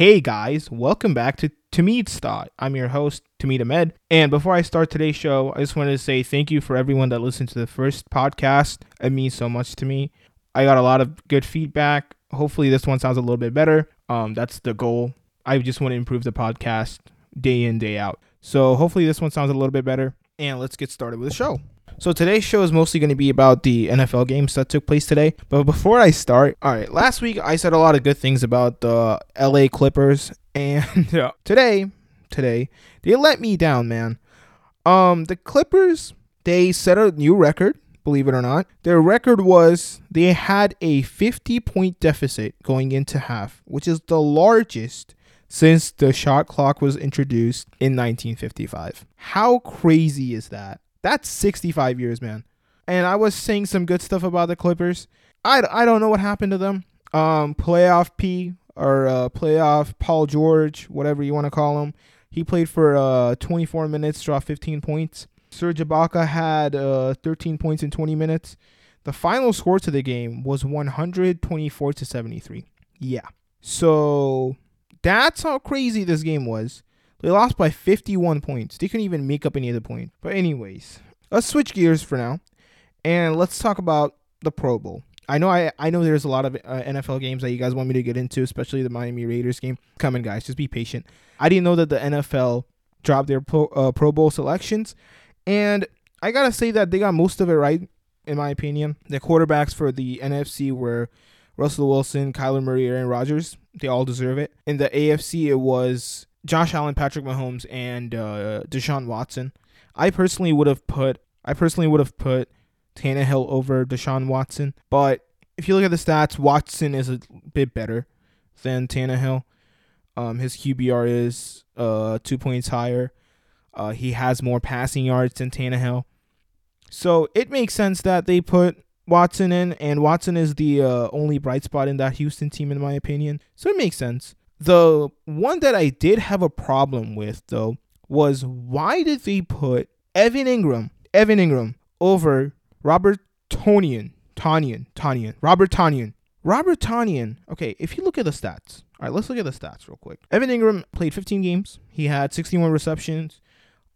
Hey guys, welcome back to Tamid Stott. I'm your host, Tamid Ahmed. And before I start today's show, I just wanted to say thank you for everyone that listened to the first podcast. It means so much to me. I got a lot of good feedback. Hopefully, this one sounds a little bit better. Um, that's the goal. I just want to improve the podcast day in, day out. So hopefully, this one sounds a little bit better. And let's get started with the show. So today's show is mostly going to be about the NFL games that took place today. But before I start, all right, last week I said a lot of good things about the LA Clippers and uh, today, today they let me down, man. Um the Clippers, they set a new record, believe it or not. Their record was they had a 50 point deficit going into half, which is the largest since the shot clock was introduced in 1955. How crazy is that? That's 65 years, man. And I was saying some good stuff about the Clippers. I, I don't know what happened to them. Um, playoff P or uh, playoff Paul George, whatever you want to call him. He played for uh, 24 minutes, dropped 15 points. Serge Ibaka had uh, 13 points in 20 minutes. The final score to the game was 124 to 73. Yeah. So that's how crazy this game was. They lost by 51 points. They couldn't even make up any of the points. But anyways, let's switch gears for now, and let's talk about the Pro Bowl. I know I, I know there's a lot of uh, NFL games that you guys want me to get into, especially the Miami Raiders game. Come Coming, guys, just be patient. I didn't know that the NFL dropped their Pro, uh, Pro Bowl selections, and I gotta say that they got most of it right, in my opinion. The quarterbacks for the NFC were Russell Wilson, Kyler Murray, Aaron Rodgers. They all deserve it. In the AFC, it was Josh Allen, Patrick Mahomes, and uh, Deshaun Watson. I personally would have put I personally would have put Tannehill over Deshaun Watson, but if you look at the stats, Watson is a bit better than Tannehill. Um, his QBR is uh two points higher. Uh, he has more passing yards than Tannehill, so it makes sense that they put Watson in, and Watson is the uh, only bright spot in that Houston team, in my opinion. So it makes sense. The one that I did have a problem with though was why did they put Evan Ingram, Evan Engram over Robert Tonyan, Tonyan, Tonyan, Robert Tonyan. Robert Tonyan, okay, if you look at the stats, all right, let's look at the stats real quick. Evan Ingram played 15 games. He had 61 receptions,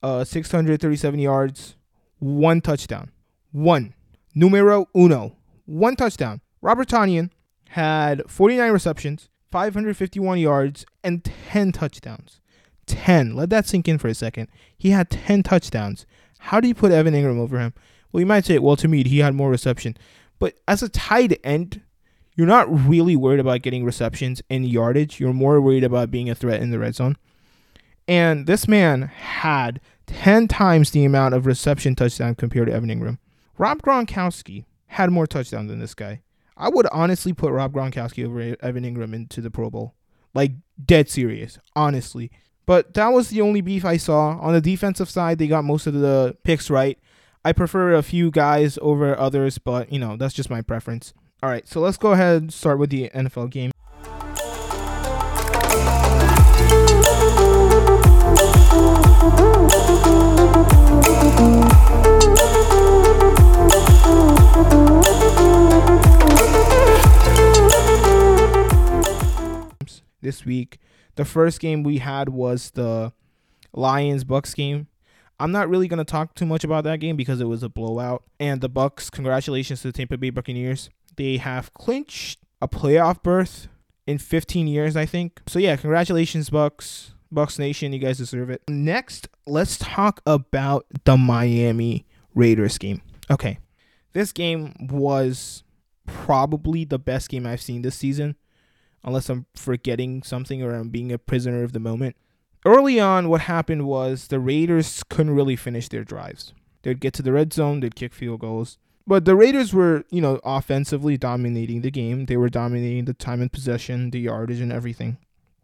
uh, 637 yards, one touchdown. One. Numero uno. One touchdown. Robert Tonyan had 49 receptions, 551 yards, and 10 touchdowns. 10. Let that sink in for a second. He had 10 touchdowns. How do you put Evan Ingram over him? Well, you might say, well, to me, he had more reception. But as a tight end, you're not really worried about getting receptions and yardage. You're more worried about being a threat in the red zone. And this man had 10 times the amount of reception touchdown compared to Evan Ingram. Rob Gronkowski had more touchdowns than this guy. I would honestly put Rob Gronkowski over Evan Ingram into the Pro Bowl. Like, dead serious, honestly. But that was the only beef I saw. On the defensive side, they got most of the picks right. I prefer a few guys over others, but, you know, that's just my preference. All right, so let's go ahead and start with the NFL game. Week. The first game we had was the Lions Bucks game. I'm not really going to talk too much about that game because it was a blowout. And the Bucks, congratulations to the Tampa Bay Buccaneers. They have clinched a playoff berth in 15 years, I think. So yeah, congratulations Bucks. Bucks Nation, you guys deserve it. Next, let's talk about the Miami Raiders game. Okay. This game was probably the best game I've seen this season unless I'm forgetting something or I'm being a prisoner of the moment. Early on, what happened was the Raiders couldn't really finish their drives. They'd get to the red zone, they'd kick field goals. But the Raiders were, you know, offensively dominating the game. They were dominating the time and possession, the yardage, and everything.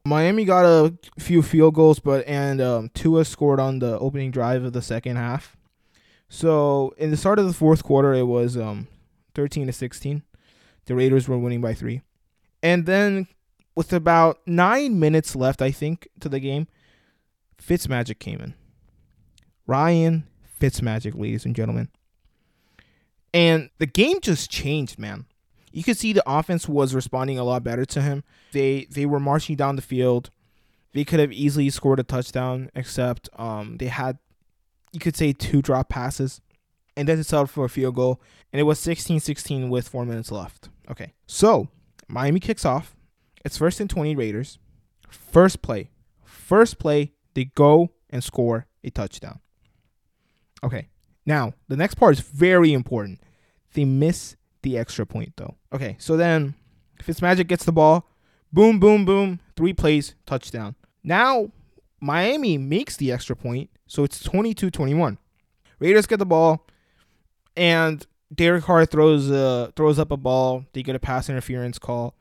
Miami got a few field goals, but and um, Tua scored on the opening drive of the second half. So in the start of the fourth quarter, it was um, 13 to 16. The Raiders were winning by three. And then with about nine minutes left, I think, to the game, Fitzmagic came in. Ryan Fitzmagic, ladies and gentlemen. And the game just changed, man. You could see the offense was responding a lot better to him. They they were marching down the field. They could have easily scored a touchdown, except um, they had, you could say, two drop passes, and then it settled for a field goal, and it was 16-16 with four minutes left. Okay, so Miami kicks off. It's first and 20 Raiders. First play. First play, they go and score a touchdown. Okay, now the next part is very important. They miss the extra point though. Okay, so then Fitzmagic gets the ball. Boom, boom, boom. Three plays, touchdown. Now Miami makes the extra point, so it's 22 21. Raiders get the ball, and Derek Carr throws uh, throws up a ball. They get a pass interference call.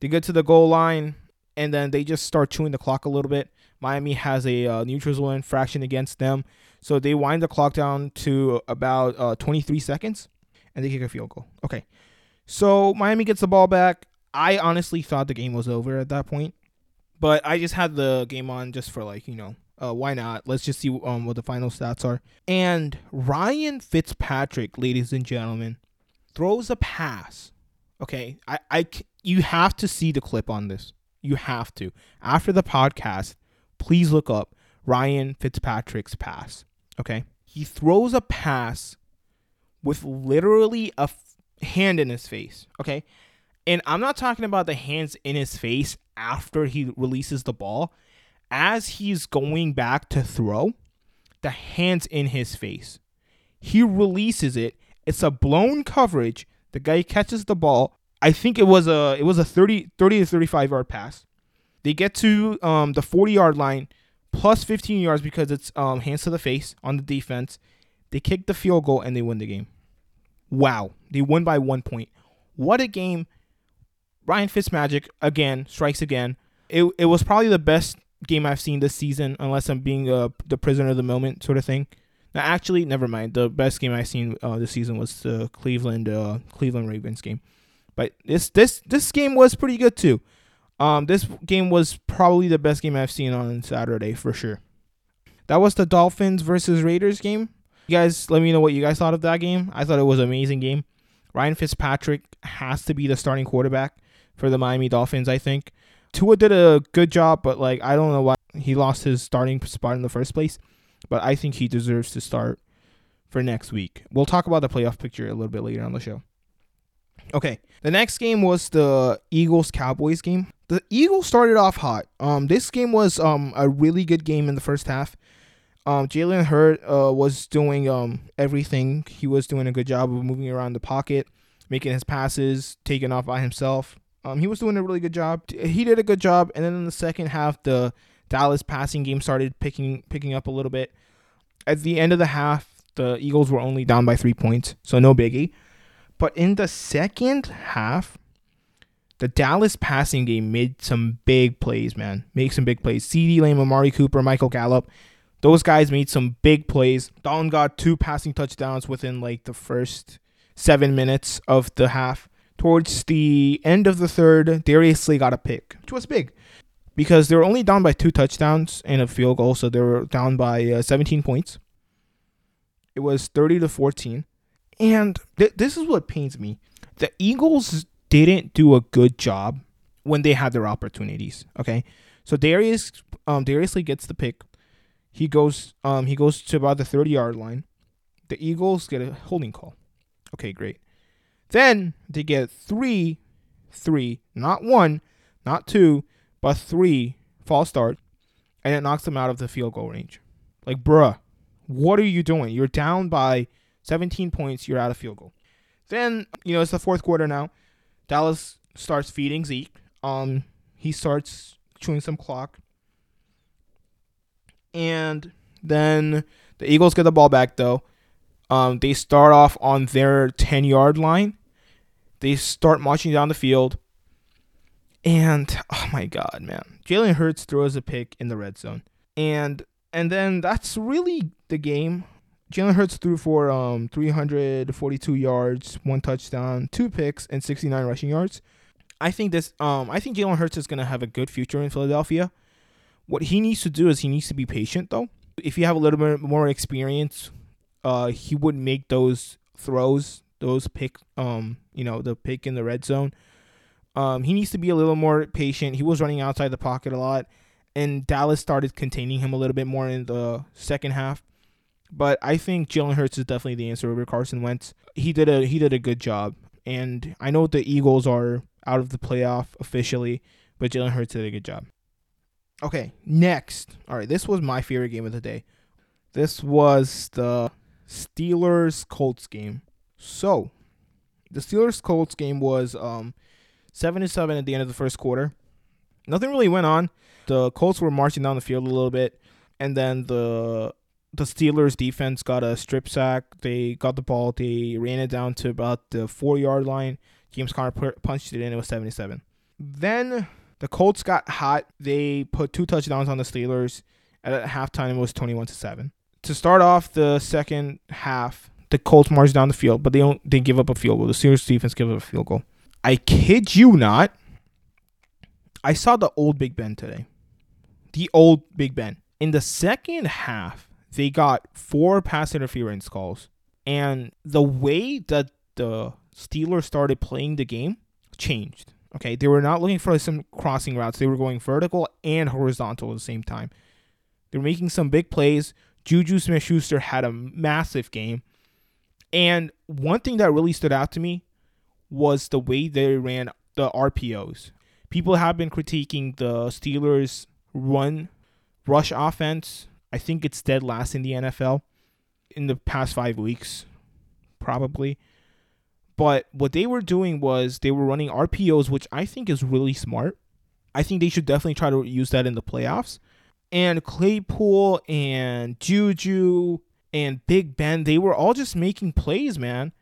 They get to the goal line, and then they just start chewing the clock a little bit. Miami has a uh, neutral zone infraction against them, so they wind the clock down to about uh, 23 seconds, and they kick a field goal. Okay, so Miami gets the ball back. I honestly thought the game was over at that point, but I just had the game on just for like you know uh, why not? Let's just see um, what the final stats are. And Ryan Fitzpatrick, ladies and gentlemen, throws a pass. Okay, I, I, you have to see the clip on this. You have to. After the podcast, please look up Ryan Fitzpatrick's pass. Okay, he throws a pass with literally a f- hand in his face. Okay, and I'm not talking about the hands in his face after he releases the ball as he's going back to throw, the hand's in his face. He releases it. It's a blown coverage. The guy catches the ball. I think it was a it was a 30, 30 to 35 yard pass. They get to um, the 40 yard line plus 15 yards because it's um, hands to the face on the defense. They kick the field goal and they win the game. Wow. They won by one point. What a game. Ryan Fitzmagic again strikes again. It, it was probably the best game I've seen this season, unless I'm being uh, the prisoner of the moment sort of thing. Now, actually, never mind. The best game I've seen uh, this season was the Cleveland uh, Cleveland Ravens game, but this this this game was pretty good too. Um, this game was probably the best game I've seen on Saturday for sure. That was the Dolphins versus Raiders game. You guys, let me know what you guys thought of that game. I thought it was an amazing game. Ryan Fitzpatrick has to be the starting quarterback for the Miami Dolphins. I think. Tua did a good job, but like I don't know why he lost his starting spot in the first place. But I think he deserves to start for next week. We'll talk about the playoff picture a little bit later on the show. Okay, the next game was the Eagles Cowboys game. The Eagles started off hot. Um, this game was um a really good game in the first half. Um, Jalen Hurt uh, was doing um everything. He was doing a good job of moving around the pocket, making his passes, taking off by himself. Um, he was doing a really good job. He did a good job, and then in the second half, the Dallas passing game started picking picking up a little bit. At the end of the half, the Eagles were only down by three points, so no biggie. But in the second half, the Dallas passing game made some big plays, man. Made some big plays. CeeDee Lamb, Amari Cooper, Michael Gallup. Those guys made some big plays. Dalton got two passing touchdowns within like the first seven minutes of the half towards the end of the third, Darius Slay got a pick, which was big because they were only down by two touchdowns and a field goal, so they were down by uh, 17 points. It was 30 to 14. And th- this is what pains me. The Eagles didn't do a good job when they had their opportunities. Okay, so Darius um, Darius Lee gets the pick. He goes um, he goes to about the 30 yard line. The Eagles get a holding call. Okay, great. Then they get three, three, not one, not two, but three false start, and it knocks them out of the field goal range. Like, bruh, what are you doing? You're down by 17 points. You're out of field goal. Then you know it's the fourth quarter now. Dallas starts feeding Zeke. Um, he starts chewing some clock, and then the Eagles get the ball back though. Um, they start off on their 10 yard line they start marching down the field. And oh my god, man. Jalen Hurts throws a pick in the red zone. And and then that's really the game. Jalen Hurts threw for um 342 yards, one touchdown, two picks, and 69 rushing yards. I think this um I think Jalen Hurts is gonna have a good future in Philadelphia. What he needs to do is he needs to be patient though. If you have a little bit more experience, uh he would make those throws those pick, um, you know, the pick in the red zone. Um, he needs to be a little more patient. He was running outside the pocket a lot, and Dallas started containing him a little bit more in the second half. But I think Jalen Hurts is definitely the answer over Carson Wentz. He did a he did a good job, and I know the Eagles are out of the playoff officially, but Jalen Hurts did a good job. Okay, next. All right, this was my favorite game of the day. This was the Steelers Colts game. So, the Steelers Colts game was um, at the end of the first quarter. Nothing really went on. The Colts were marching down the field a little bit, and then the the Steelers defense got a strip sack. They got the ball. They ran it down to about the four yard line. James Conner punched it in. It was seventy seven. Then the Colts got hot. They put two touchdowns on the Steelers. At halftime, it was twenty one to seven. To start off the second half, the Colts march down the field, but they don't. They give up a field goal. The Steelers defense give up a field goal. I kid you not. I saw the old Big Ben today. The old Big Ben. In the second half, they got four pass interference calls. And the way that the Steelers started playing the game changed. Okay, they were not looking for some crossing routes. They were going vertical and horizontal at the same time. They were making some big plays. Juju Smith Schuster had a massive game. And one thing that really stood out to me was the way they ran the RPOs. People have been critiquing the Steelers' run rush offense. I think it's dead last in the NFL in the past five weeks, probably. But what they were doing was they were running RPOs, which I think is really smart. I think they should definitely try to use that in the playoffs. And Claypool and Juju and Big Ben, they were all just making plays, man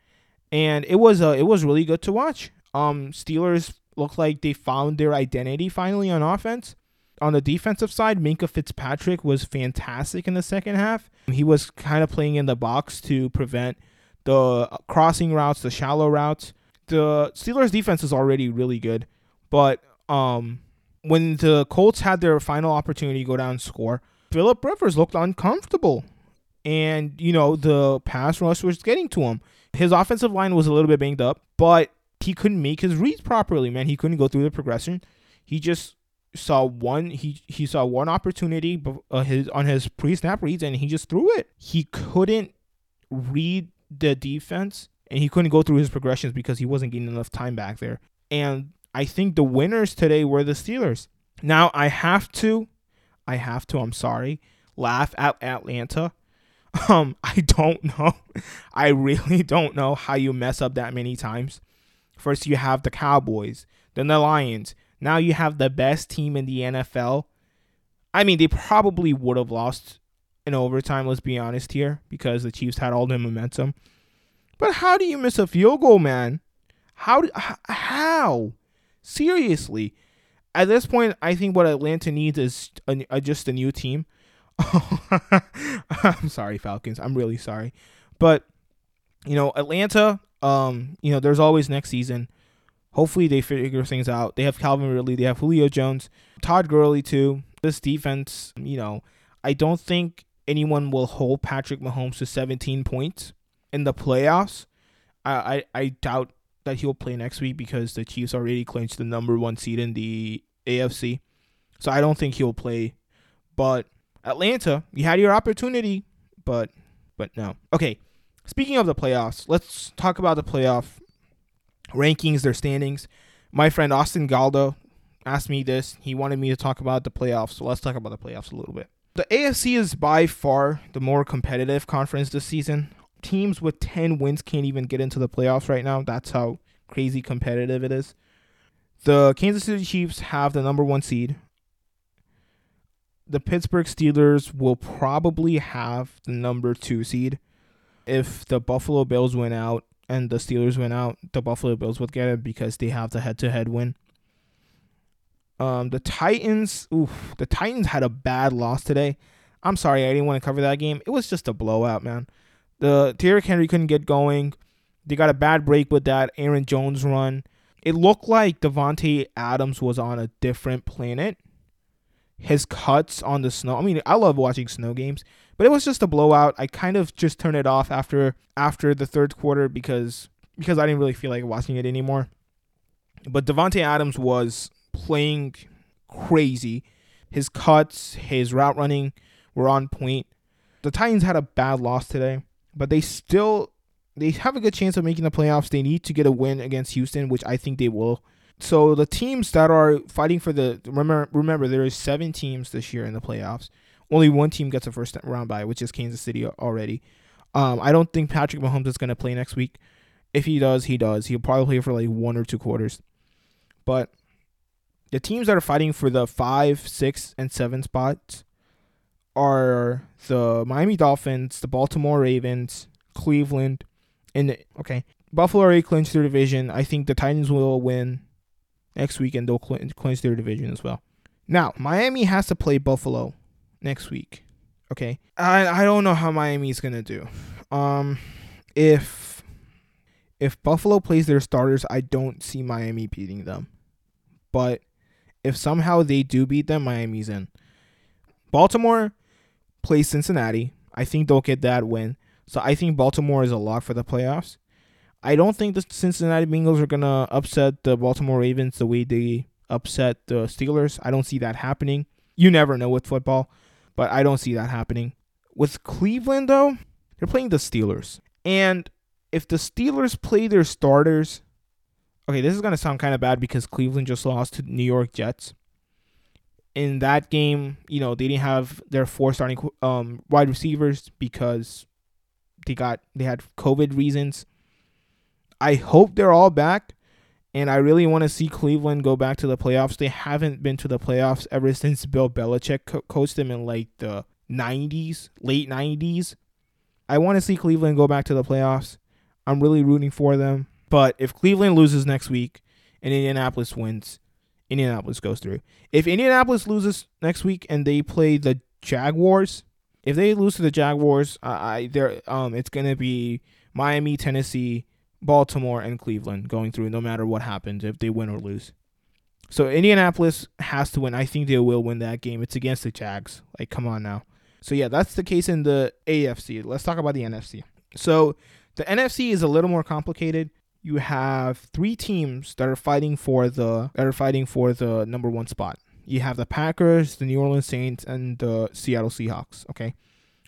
and it was uh, it was really good to watch. Um, Steelers looked like they found their identity finally on offense. On the defensive side, Minkah Fitzpatrick was fantastic in the second half. He was kind of playing in the box to prevent the crossing routes, the shallow routes. The Steelers defense is already really good, but um, when the Colts had their final opportunity to go down and score, Philip Rivers looked uncomfortable, and you know the pass rush was getting to him. His offensive line was a little bit banged up, but he couldn't make his reads properly, man. He couldn't go through the progression. He just saw one he he saw one opportunity uh, his on his pre-snap reads and he just threw it. He couldn't read the defense and he couldn't go through his progressions because he wasn't getting enough time back there. And I think the winners today were the Steelers. Now I have to I have to, I'm sorry, laugh at Atlanta Um, I don't know. I really don't know how you mess up that many times. First, you have the Cowboys, then the Lions. Now you have the best team in the NFL. I mean, they probably would have lost in overtime, let's be honest here, because the Chiefs had all the momentum. But how do you miss a field goal, man? How? Do, how? Seriously. At this point, I think what Atlanta needs is a, a, just a new team. I'm sorry, Falcons. I'm really sorry. But, you know, Atlanta, um, you know, there's always next season. Hopefully they figure things out. They have Calvin Ridley, they have Julio Jones, Todd Gurley too. This defense, you know, I don't think anyone will hold Patrick Mahomes to 17 points in the playoffs. I, I, I doubt that he'll play next week because the Chiefs already clinched the number one seed in the AFC. So I don't think he'll play. But Atlanta, you had your opportunity, but but no. Okay. Speaking of the playoffs, let's talk about the playoff rankings, their standings. My friend Austin Galdo asked me this. He wanted me to talk about the playoffs, so let's talk about the playoffs a little bit. The AFC is by far the more competitive conference this season. Teams with 10 wins can't even get into the playoffs right now. That's how crazy competitive it is. The Kansas City Chiefs have the number one seed the Pittsburgh Steelers will probably have the number two seed. If the Buffalo Bills win out and the Steelers win out, the Buffalo Bills would get it because they have the head to head win. Um, the Titans, oof, the Titans had a bad loss today. I'm sorry, I didn't want to cover that game. It was just a blowout, man. The Derrick Henry couldn't get going. They got a bad break with that Aaron Jones run. It looked like Davante Adams was on a different planet his cuts on the snow. I mean, I love watching snow games, but it was just a blowout. I kind of just turned it off after after the third quarter because because I didn't really feel like watching it anymore. But Davante Adams was playing crazy. His cuts, his route running were on point. The Titans had a bad loss today, but they still they have a good chance of making the playoffs. They need to get a win against Houston, which I think they will. So the teams that are fighting for the remember remember there is seven teams this year in the playoffs. Only one team gets a first round bye, which is Kansas City already. Um, I don't think Patrick Mahomes is going to play next week. If he does, he does. He'll probably play for like one or two quarters. But the teams that are fighting for the five, six, and seven spots are the Miami Dolphins, the Baltimore Ravens, Cleveland, and okay, Buffalo already clinched their division. I think the Titans will win next week and they'll clinch their division as well. Now, Miami has to play Buffalo next week. Okay, I I don't know how Miami is gonna do. Um, if if Buffalo plays their starters, I don't see Miami beating them. But if somehow they do beat them, Miami's in. Baltimore plays Cincinnati. I think they'll get that win. So I think Baltimore is a lock for the playoffs. I don't think the Cincinnati Bengals are gonna upset the Baltimore Ravens the way they upset the Steelers. I don't see that happening. You never know with football, but I don't see that happening. With Cleveland though, they're playing the Steelers. And if the Steelers play their starters, okay, this is gonna sound kind of bad because Cleveland just lost to the New York Jets. In that game, you know, they didn't have their four starting um, wide receivers because they got they had COVID reasons. I hope they're all back, and I really want to see Cleveland go back to the playoffs. They haven't been to the playoffs ever since Bill Belichick co- coached them in like the 90s, late 90s. I want to see Cleveland go back to the playoffs. I'm really rooting for them. But if Cleveland loses next week and Indianapolis wins, Indianapolis goes through. If Indianapolis loses next week and they play the Jaguars, if they lose to the Jaguars, I there um it's gonna be Miami, Tennessee, Baltimore, and Cleveland going through no matter what happens if they win or lose. So Indianapolis has to win. I think they will win that game. It's against the Jags. Like, come on now. So yeah, that's the case in the AFC. Let's talk about the NFC. So the NFC is a little more complicated. You have three teams that are fighting for the that are fighting for the number one spot. You have the Packers, the New Orleans Saints, and the Seattle Seahawks. Okay,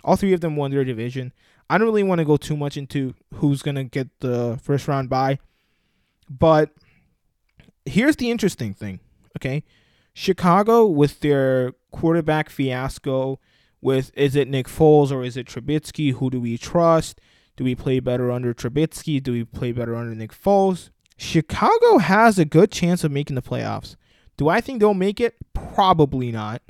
all three of them won their division. I don't really want to go too much into who's gonna get the first round bye, but here's the interesting thing. Okay, Chicago with their quarterback fiasco, with is it Nick Foles or is it Trubisky? Who do we trust? Do we play better under Trubisky? Do we play better under Nick Foles? Chicago has a good chance of making the playoffs. Do I think they'll make it? Probably not,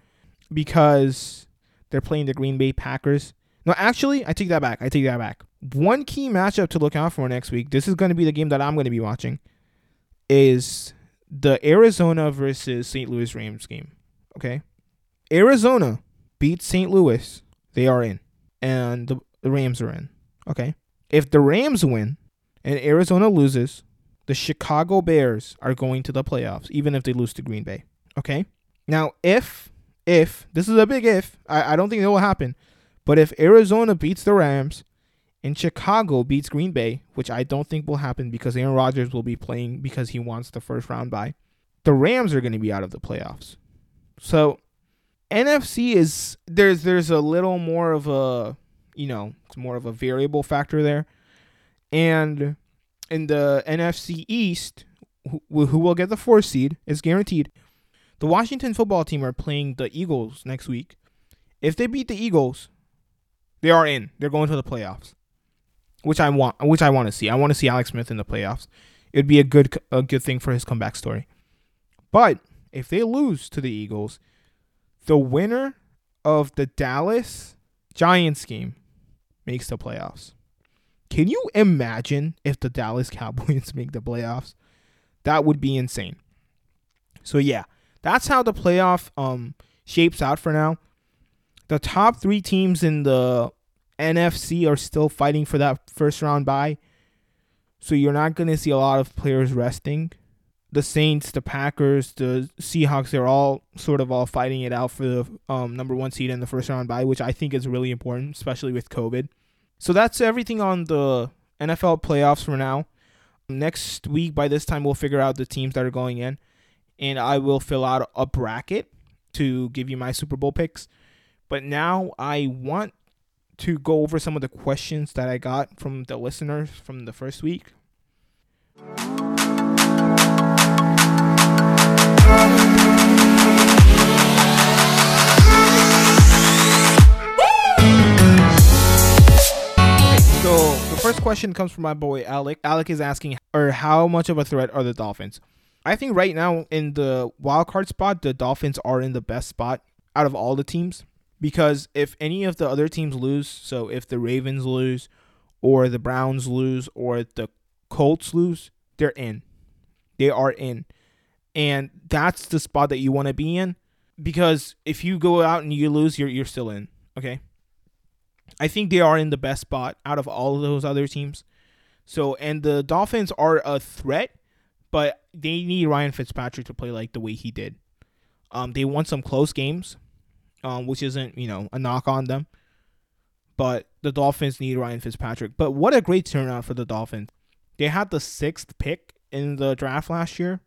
because they're playing the Green Bay Packers. No, actually, I take that back. I take that back. One key matchup to look out for next week. This is going to be the game that I'm going to be watching. Is the Arizona versus St. Louis Rams game. Okay, Arizona beats St. Louis. They are in, and the, the Rams are in. Okay, if the Rams win and Arizona loses, the Chicago Bears are going to the playoffs, even if they lose to Green Bay. Okay? Now, if, if, this is a big if, I, I don't think it will happen, but if Arizona beats the Rams and Chicago beats Green Bay, which I don't think will happen because Aaron Rodgers will be playing because he wants the first round bye, the Rams are going to be out of the playoffs. So, NFC is there's there's a little more of a you know it's more of a variable factor there, and in the NFC East, who, who will get the fourth seed is guaranteed. The Washington football team are playing the Eagles next week. If they beat the Eagles, they are in. They're going to the playoffs, which I want. Which I want to see. I want to see Alex Smith in the playoffs. It'd be a good a good thing for his comeback story. But if they lose to the Eagles, the winner of the Dallas Giants game makes the playoffs. Can you imagine if the Dallas Cowboys make the playoffs? That would be insane. So yeah, that's how the playoff um shapes out for now. The top 3 teams in the NFC are still fighting for that first round bye. So you're not going to see a lot of players resting. The Saints, the Packers, the Seahawks, they're all sort of all fighting it out for the um, number one seed in the first round bye, which I think is really important, especially with COVID. So that's everything on the NFL playoffs for now. Next week, by this time, we'll figure out the teams that are going in, and I will fill out a bracket to give you my Super Bowl picks. But now I want to go over some of the questions that I got from the listeners from the first week. So the first question comes from my boy Alec. Alec is asking, or how much of a threat are the Dolphins? I think right now in the wild card spot, the Dolphins are in the best spot out of all the teams because if any of the other teams lose, so if the Ravens lose, or the Browns lose, or the Colts lose, they're in. They are in, and that's the spot that you want to be in because if you go out and you lose, you're you're still in. Okay. I think they are in the best spot out of all of those other teams. So, and the Dolphins are a threat, but they need Ryan Fitzpatrick to play like the way he did. Um, they won some close games, um, which isn't you know a knock on them, but the Dolphins need Ryan Fitzpatrick. But what a great turnout for the Dolphins! They had the sixth pick in the draft last year,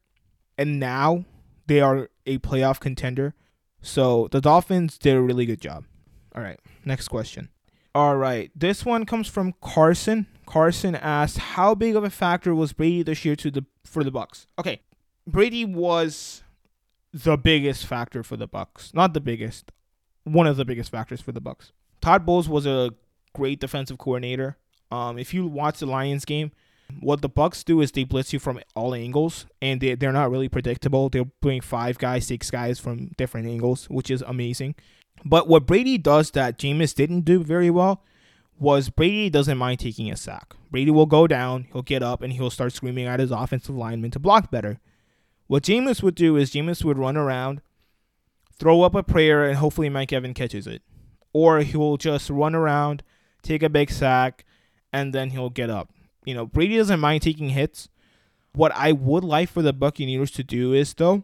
and now they are a playoff contender. So the Dolphins did a really good job. All right, next question. All right, this one comes from Carson. Carson asked, "How big of a factor was Brady this year to the for the Bucks?" Okay, Brady was the biggest factor for the Bucks. Not the biggest, one of the biggest factors for the Bucks. Todd Bowles was a great defensive coordinator. Um, if you watch the Lions game, what the Bucks do is they blitz you from all angles, and they they're not really predictable. They're bring five guys, six guys from different angles, which is amazing. But what Brady does that Jameis didn't do very well was Brady doesn't mind taking a sack. Brady will go down, he'll get up, and he'll start screaming at his offensive lineman to block better. What Jameis would do is Jameis would run around, throw up a prayer, and hopefully Mike Evans catches it. Or he'll just run around, take a big sack, and then he'll get up. You know, Brady doesn't mind taking hits. What I would like for the Buccaneers to do is, though,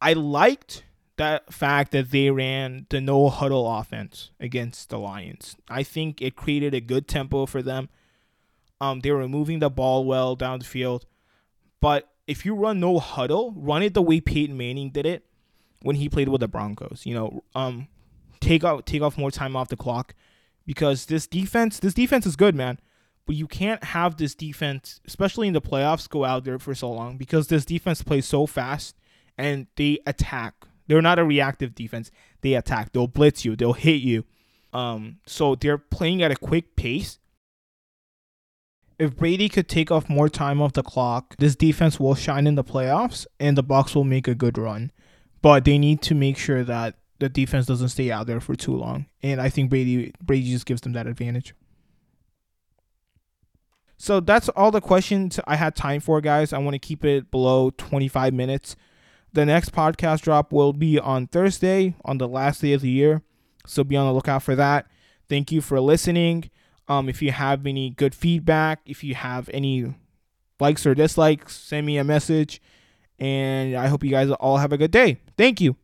I liked that fact that they ran the no huddle offense against the Lions. I think it created a good tempo for them. Um, they were moving the ball well down the field. But if you run no huddle, run it the way Peyton Manning did it when he played with the Broncos. You know, um, take out take off more time off the clock because this defense this defense is good, man. But you can't have this defense, especially in the playoffs, go out there for so long because this defense plays so fast and they attack they're not a reactive defense. They attack. They'll blitz you. They'll hit you. Um, so they're playing at a quick pace. If Brady could take off more time off the clock, this defense will shine in the playoffs and the Bucs will make a good run. But they need to make sure that the defense doesn't stay out there for too long. And I think Brady Brady just gives them that advantage. So that's all the questions I had time for, guys. I want to keep it below 25 minutes. The next podcast drop will be on Thursday, on the last day of the year. So be on the lookout for that. Thank you for listening. Um, if you have any good feedback, if you have any likes or dislikes, send me a message. And I hope you guys all have a good day. Thank you.